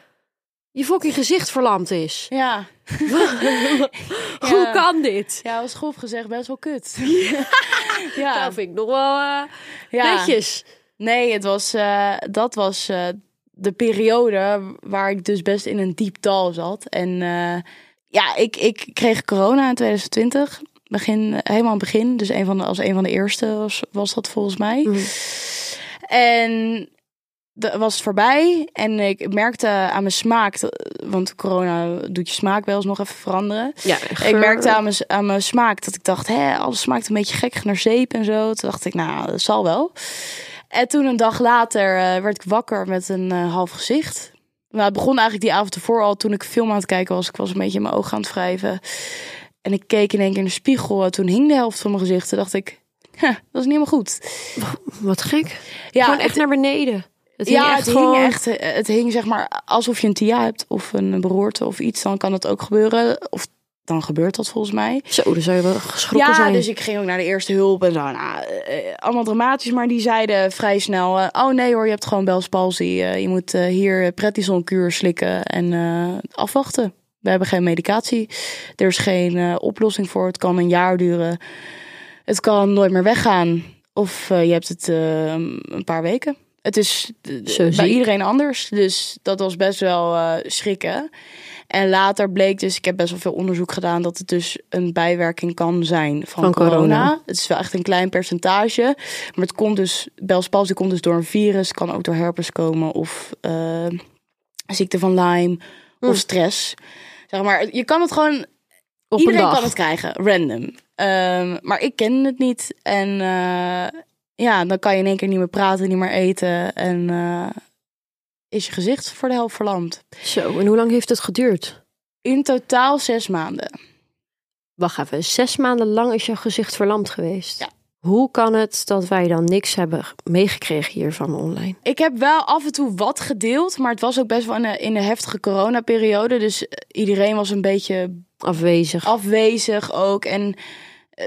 je fucking gezicht verlamd is. Ja. Hoe kan dit? Ja, was grof gezegd best wel kut. ja. Dat vind ik nog wel eh, ja. netjes. Nee, het was, eh, dat was eh, de periode waar ik dus best in een diep dal zat. En ja, ik, ik kreeg corona in 2020. Begin, helemaal aan het begin. Dus een van de, als een van de eerste was, was dat volgens mij. Mhm. En dat was het voorbij. En ik merkte aan mijn smaak, want corona doet je smaak wel eens nog even veranderen. Ja, Ik merkte aan mijn, aan mijn smaak dat ik dacht, hè, alles smaakt een beetje gek naar zeep en zo. Toen dacht ik, nou, dat zal wel. En toen een dag later eh, werd ik wakker met een eh, half gezicht. Nou, het begon eigenlijk die avond ervoor al toen ik film aan het kijken was. Ik was een beetje in mijn ogen aan het wrijven. En ik keek in één keer in de spiegel en toen hing de helft van mijn gezicht. Toen dacht ik, "Huh, dat is niet helemaal goed. Wat gek. Ja, Gewoon echt naar beneden. Het hing ja, echt het gewoon... hing echt. eh, Het hing zeg maar alsof je een TIA hebt of een beroerte of iets. Dan kan dat ook gebeuren. Of dan gebeurt dat volgens mij. Zo, dan zou je wel geschrokken Ja, zijn. dus ik ging ook naar de eerste hulp en zo. Nou, eh, allemaal dramatisch, maar die zeiden vrij snel... eh, oh nee hoor, je hebt gewoon Bell's palsy. Eh, je moet eh, hier prednisonkuur slikken en afwachten. We hebben geen medicatie. Er is geen oplossing voor. Het kan een jaar duren. Het kan nooit meer weggaan. Of je hebt het een paar weken. Het is bij iedereen anders. Dus dat was best wel eh, schrikken. En later bleek dus, ik heb best wel veel onderzoek gedaan, dat het dus een bijwerking kan zijn van, Van corona. corona. Het is wel echt een klein percentage. Maar het komt dus, Bell's palsy komt dus door een virus, kan ook door herpes komen of eh, ziekte van Lyme Hm. of stress. Zeg maar, je kan het gewoon, Op iedereen een dag. kan het krijgen, random. Ehm, maar ik ken het niet en eh, ja, dan kan je in één keer niet meer praten, niet meer eten en eh, is je gezicht voor de helft verlamd. Zo, en hoe lang heeft het geduurd? In totaal zes maanden. Wacht even, zes maanden lang is jouw gezicht verlamd geweest. Ja. Hoe kan het dat wij dan niks hebben meegekregen hiervan online? Ik heb wel af en toe wat gedeeld, maar het was ook best wel in een, in een heftige coronaperiode. Dus eh, iedereen was een beetje Afwezig. afwezig ook. En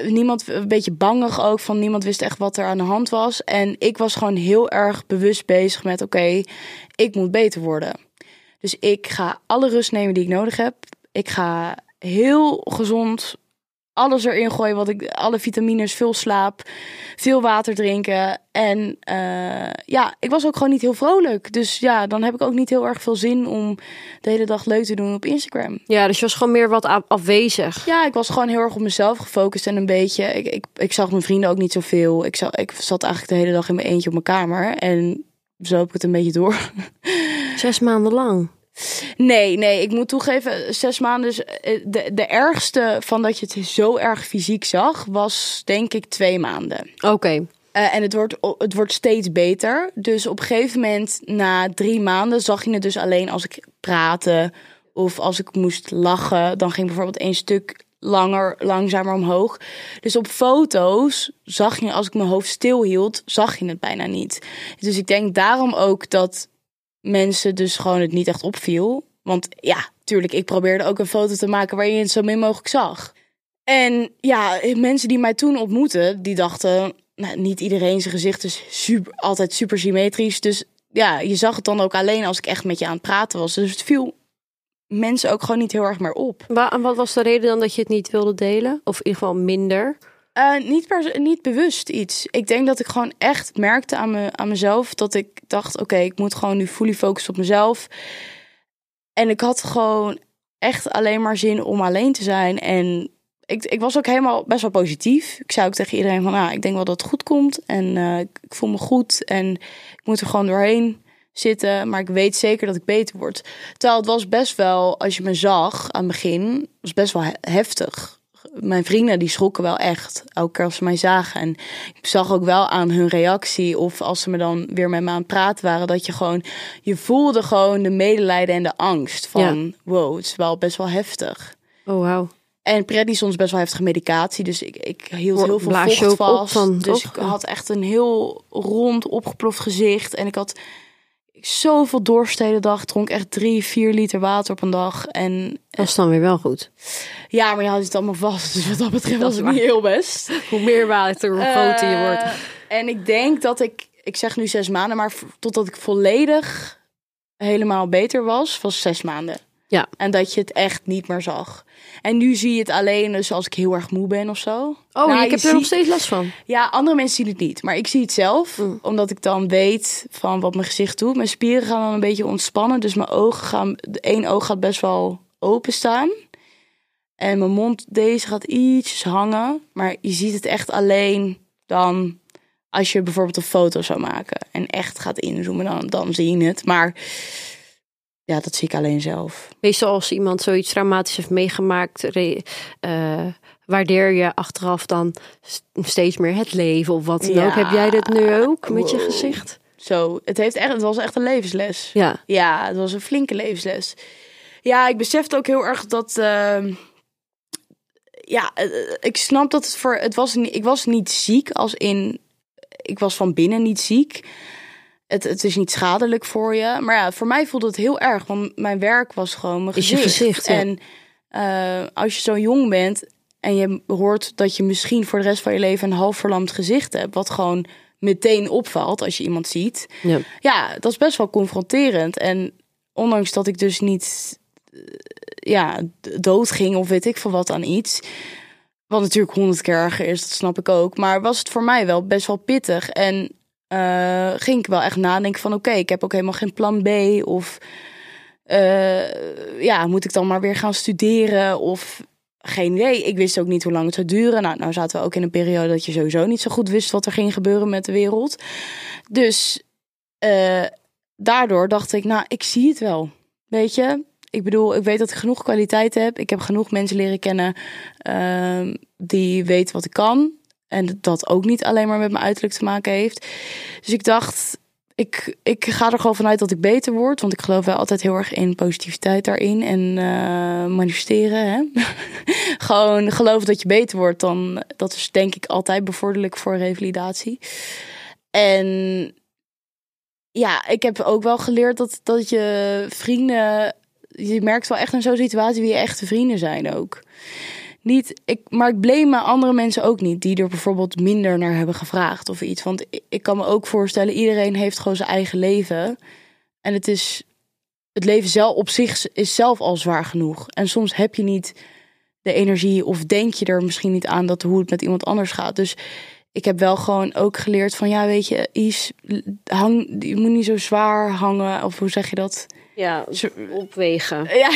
niemand, een beetje bangig ook, van niemand wist echt wat er aan de hand was. En ik was gewoon heel erg bewust bezig met, oké, ik moet beter worden. Dus ik ga alle rust nemen die ik nodig heb. Ik ga heel gezond alles erin gooien, wat ik, alle vitamines, veel slaap, veel water drinken. En eh, ja, ik was ook gewoon niet heel vrolijk. Dus ja, dan heb ik ook niet heel erg veel zin om de hele dag leuk te doen op Instagram. Ja, dus je was gewoon meer wat afwezig. Ja, ik was gewoon heel erg op mezelf gefocust en een beetje. Ik, ik, ik zag mijn vrienden ook niet zoveel. Ik, zag, ik zat eigenlijk de hele dag in mijn eentje op mijn kamer. En zo heb ik het een beetje door. Zes maanden lang. Nee, nee, ik moet toegeven, zes maanden. is, eh, De, de ergste van dat je het zo erg fysiek zag, was denk ik twee maanden. Oké. Eh, en het wordt, het wordt steeds beter. Dus op een gegeven moment, na drie maanden, zag je het dus alleen als ik praatte of als ik moest lachen. Dan ging bijvoorbeeld één stuk langer, langzamer omhoog. Dus op foto's zag je, als ik mijn hoofd stil hield, zag je het bijna niet. Dus ik denk daarom ook dat mensen dus gewoon het niet echt opviel. Want ja, tuurlijk, ik probeerde ook een foto te maken waarin je het zo min mogelijk zag. En ja, mensen die mij toen ontmoetten, die dachten, nou, niet iedereen zijn gezicht is super, altijd super symmetrisch. Dus ja, je zag het dan ook alleen als ik echt met je aan het praten was. Dus het viel mensen ook gewoon niet heel erg meer op. En wat was de reden dan dat je het niet wilde delen? Of in ieder geval minder? Eh, niet, per, niet bewust iets. Ik denk dat ik gewoon echt merkte aan, me, aan mezelf dat ik dacht: oké, ik moet gewoon nu fully focussen op mezelf. En ik had gewoon echt alleen maar zin om alleen te zijn. En ik, ik was ook helemaal best wel positief. Ik zei ook tegen iedereen: van, nou, ik denk wel dat het goed komt. En eh, ik, voel me goed. En ik moet er gewoon doorheen zitten. Maar ik weet zeker dat ik beter word. Terwijl het was best wel, als je me zag aan het begin, was best wel he- heftig mijn vrienden die schrokken wel echt. Elke keer als ze mij zagen. En ik zag ook wel aan hun reactie. Of als ze me dan weer met me aan het praten waren. Dat je gewoon, je voelde gewoon de medelijden en de angst. Van wow, het is wel best wel heftig. Oh, wauw. En prednison is best wel heftige medicatie. Dus ik, ik hield heel veel vocht vast. van, dus ik had echt een heel rond opgeploft gezicht. En ik had zoveel dorst de hele dag. Dronk echt drie, vier liter water op een dag. En Dat is dan weer wel goed. ja, maar je houdt het allemaal vast. Dus wat dat betreft Dat was het waar. niet heel best. Hoe meer water, hoe groter je wordt. Eh, En ik denk dat ik, ik zeg nu zes maanden, maar totdat ik volledig helemaal beter was, was zes maanden. Ja. En dat je het echt niet meer zag. En nu zie je het alleen dus als ik heel erg moe ben of zo. Oh, Nou, ik heb er nog steeds last van. Ja, andere mensen zien het niet. Maar ik zie het zelf. Mm. Omdat ik dan weet van wat mijn gezicht doet. Mijn spieren gaan dan een beetje ontspannen. Dus mijn ogen gaan... Één oog gaat best wel openstaan. En mijn mond, deze gaat ietsjes hangen. Maar je ziet het echt alleen dan... Als je bijvoorbeeld een foto zou maken. En echt gaat inzoomen, dan, dan zie je het. Maar ja, dat zie ik alleen zelf. Meestal als iemand zoiets traumatisch heeft meegemaakt, re- eh, waardeer je achteraf dan st- steeds meer het leven of wat dan Ja. ook. Heb jij dit nu ook met je gezicht? Zo, het, heeft echt, het was echt een levensles. Ja. Ja, het was een flinke levensles. Ja, ik besefte ook heel erg dat. ehm, ja, eh, ik snap dat het voor. Het was, ik was niet ziek, als in. Ik was van binnen niet ziek. Het, het is niet schadelijk voor je. Maar ja, voor mij voelde het heel erg. Want mijn werk was gewoon mijn Is je gezicht. gezicht, ja. En eh, als je zo jong bent en je hoort dat je misschien voor de rest van je leven een half verlamd gezicht hebt. Wat gewoon meteen opvalt als je iemand ziet ja. ja, dat is best wel confronterend. En ondanks dat ik dus niet eh, ja, d- dood ging of weet ik veel wat aan iets. Wat natuurlijk honderd keer erger is, dat snap ik ook. Maar was het voor mij wel best wel pittig. En eh, ging ik wel echt nadenken van oké, ik heb ook helemaal geen plan B. Of eh, ja, moet ik dan maar weer gaan studeren? Of geen idee. Ik wist ook niet hoe lang het zou duren. Nou, nou zaten we ook in een periode dat je sowieso niet zo goed wist wat er ging gebeuren met de wereld. Dus eh, daardoor dacht ik, nou, ik zie het wel. Weet je? Ik bedoel, ik weet dat ik genoeg kwaliteit heb. Ik heb genoeg mensen leren kennen ehm, die weten wat ik kan. En dat ook niet alleen maar met mijn uiterlijk te maken heeft. Dus ik dacht, ik, ik ga er gewoon vanuit dat ik beter word. Want ik geloof wel altijd heel erg in positiviteit daarin. En eh, manifesteren. Hè? gewoon geloof dat je beter wordt. Dan, dat is denk ik altijd bevorderlijk voor revalidatie. En ja, ik heb ook wel geleerd dat, dat je vrienden... Je merkt wel echt in zo'n situatie wie je echte vrienden zijn ook. Niet, ik, maar ik blame andere mensen ook niet die er bijvoorbeeld minder naar hebben gevraagd of iets. Want ik, kan me ook voorstellen, iedereen heeft gewoon zijn eigen leven. En het is, het leven zelf op zich is zelf al zwaar genoeg. En soms heb je niet de energie of denk je er misschien niet aan dat hoe het met iemand anders gaat. Dus ik heb wel gewoon ook geleerd van ja, weet je, Is, hang, je moet niet zo zwaar hangen. Of hoe zeg je dat? Ja, opwegen. Ja,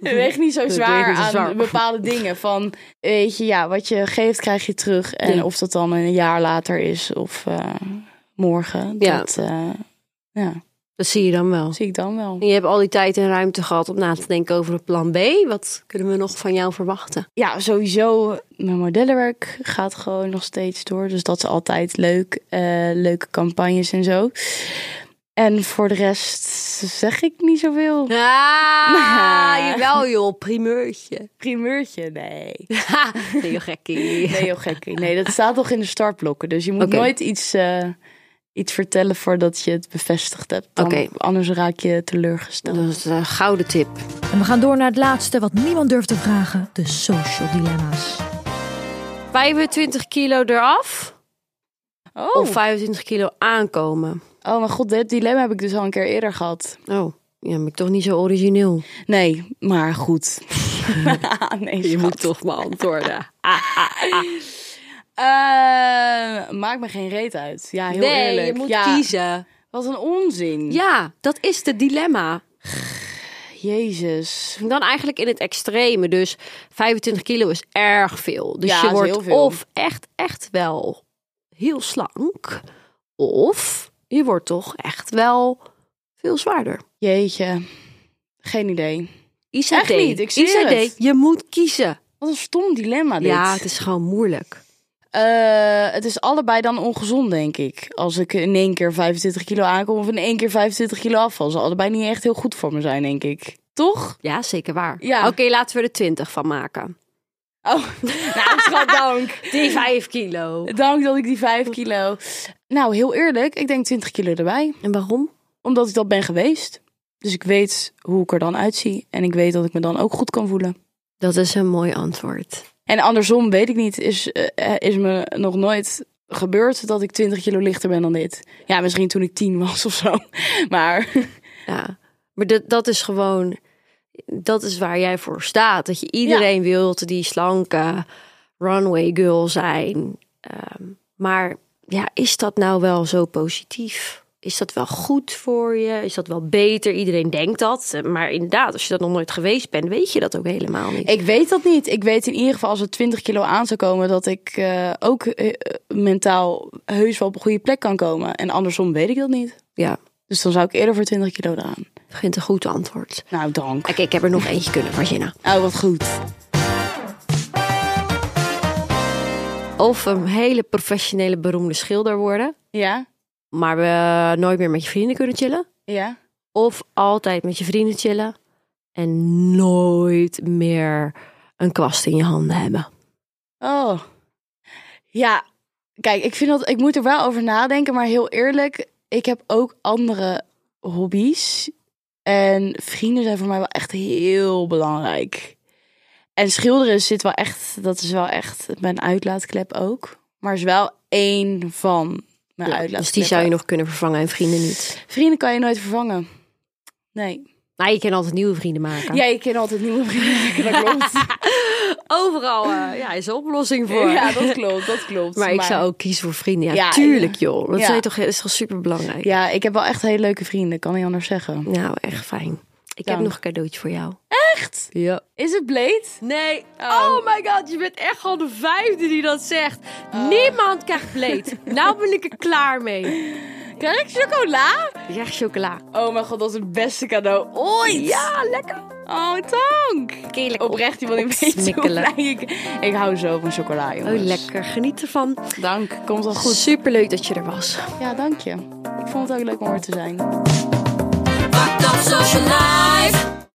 weeg niet zo zwaar aan zwaar. bepaalde dingen. Van, weet je, ja, wat je geeft krijg je terug. En Ja. of dat dan een jaar later is of eh, morgen. Ja. Dat eh, ja, Dat zie je dan wel. zie ik dan wel. En je hebt al die tijd en ruimte gehad om na te denken over het plan B. Wat kunnen we nog van jou verwachten? Ja, sowieso. Mijn modellenwerk gaat gewoon nog steeds door. Dus dat is altijd leuk. Eh, leuke campagnes en zo. En voor de rest zeg ik niet zoveel. Ah, jawel joh, primeurtje. Primeurtje, nee. Nee, joh, gekkie. Nee, joh, gekkie. Nee, dat staat nog in de startblokken. Dus je moet nooit iets, eh, iets vertellen voordat je het bevestigd hebt. Dan. Anders raak je teleurgesteld. Dat is een gouden tip. En we gaan door naar het laatste wat niemand durft te vragen: de social dilemma's. 25 kilo eraf Oh. of 25 kilo aankomen? Oh mijn god, dit dilemma heb ik dus al een keer eerder gehad. Oh, ja, ben ik toch niet zo origineel. Nee, maar goed. nee, Je moet toch beantwoorden. Eh, maakt me geen reet uit. Ja, heel nee, eerlijk. je moet ja, kiezen. Wat een onzin. Ja, dat is het dilemma. Jezus. Dan eigenlijk in het extreme. Dus 25 kilo is erg veel. Dus Ja, je wordt veel. of echt, echt wel heel slank. Of je wordt toch echt wel veel zwaarder. Jeetje. Geen idee. ICD. Echt niet, ik zweer ICD, het. je moet kiezen. Wat een stom dilemma dit. Ja, het is gewoon moeilijk. Eh, het is allebei dan ongezond, denk ik. Als ik in één keer 25 kilo aankom of in één keer 25 kilo afval. Zal allebei niet echt heel goed voor me zijn, denk ik. Toch? Ja, zeker waar. Ja. Oké, laten we er 20 van maken. Oh, nou, schat, dank. Die 5 kilo. Dank dat ik die 5 kilo... Nou, heel eerlijk, ik denk 20 kilo erbij. En waarom? Omdat ik dat ben geweest. Dus ik weet hoe ik er dan uitzie. En ik weet dat ik me dan ook goed kan voelen. Dat is een mooi antwoord. En andersom weet ik niet, is, eh, is me nog nooit gebeurd dat ik 20 kilo lichter ben dan dit. Ja, misschien toen ik 10 was of zo. Maar Ja, maar dat, dat is gewoon, dat is waar jij voor staat. Dat je iedereen wilt die slanke runway girl zijn. Ehm, maar ja, is dat nou wel zo positief? Is dat wel goed voor je? Is dat wel beter? Iedereen denkt dat. Maar inderdaad, als je dat nog nooit geweest bent, weet je dat ook helemaal niet. ik weet dat niet. Ik weet in ieder geval als er 20 kilo aan zou komen, dat ik eh, ook eh, mentaal heus wel op een goede plek kan komen. En andersom weet ik dat niet. Ja, Dus dan zou ik eerder voor 20 kilo eraan. begint een goed antwoord. Nou, dank. Kijk, ik heb er nog eentje kunnen verzinnen. Oh, wat goed. Of een hele professionele beroemde schilder worden, Ja? maar we nooit meer met je vrienden kunnen chillen. Ja? Of altijd met je vrienden chillen en nooit meer een kwast in je handen hebben. Oh. Ja, kijk, ik vind dat ik moet er wel over nadenken, maar heel eerlijk, ik heb ook andere hobby's en vrienden zijn voor mij wel echt heel belangrijk. En schilderen zit wel echt, dat is wel echt mijn uitlaatklep ook, maar is wel één van mijn Ja, uitlaatklep. dus die zou je nog kunnen vervangen en vrienden niet. Vrienden kan je nooit vervangen. Nee. Nou, je kan altijd nieuwe vrienden maken. Ja, je kan altijd nieuwe vrienden maken, dat klopt. Overal eh, ja, is een oplossing voor. Ja, dat klopt, dat klopt. maar ik zou ook kiezen voor vrienden. Ja, Ja, tuurlijk joh. Dat ja. zijn toch, is toch super belangrijk. Ja, ik heb wel echt hele leuke vrienden, kan niet anders zeggen. Nou, echt fijn. Ik heb nog een cadeautje voor jou. Echt? Ja. Is het Blade? Nee. Oh. Oh. my god, je bent echt gewoon de vijfde die dat zegt. Niemand krijgt bleed. nou ben ik er klaar mee. Krijg ik chocola? Krijgt chocola. Oh mijn god, dat is het beste cadeau ooit. Ja, lekker. Oh, dank. Heerlijk Oprecht, wil niet weten hoe ik... Ik hou zo van chocola, Oh, jongens. lekker. Geniet ervan. Dank, komt wel goed. Superleuk dat je er was. Ja, dank je. ik vond het ook leuk om er te zijn. Fucked up social life.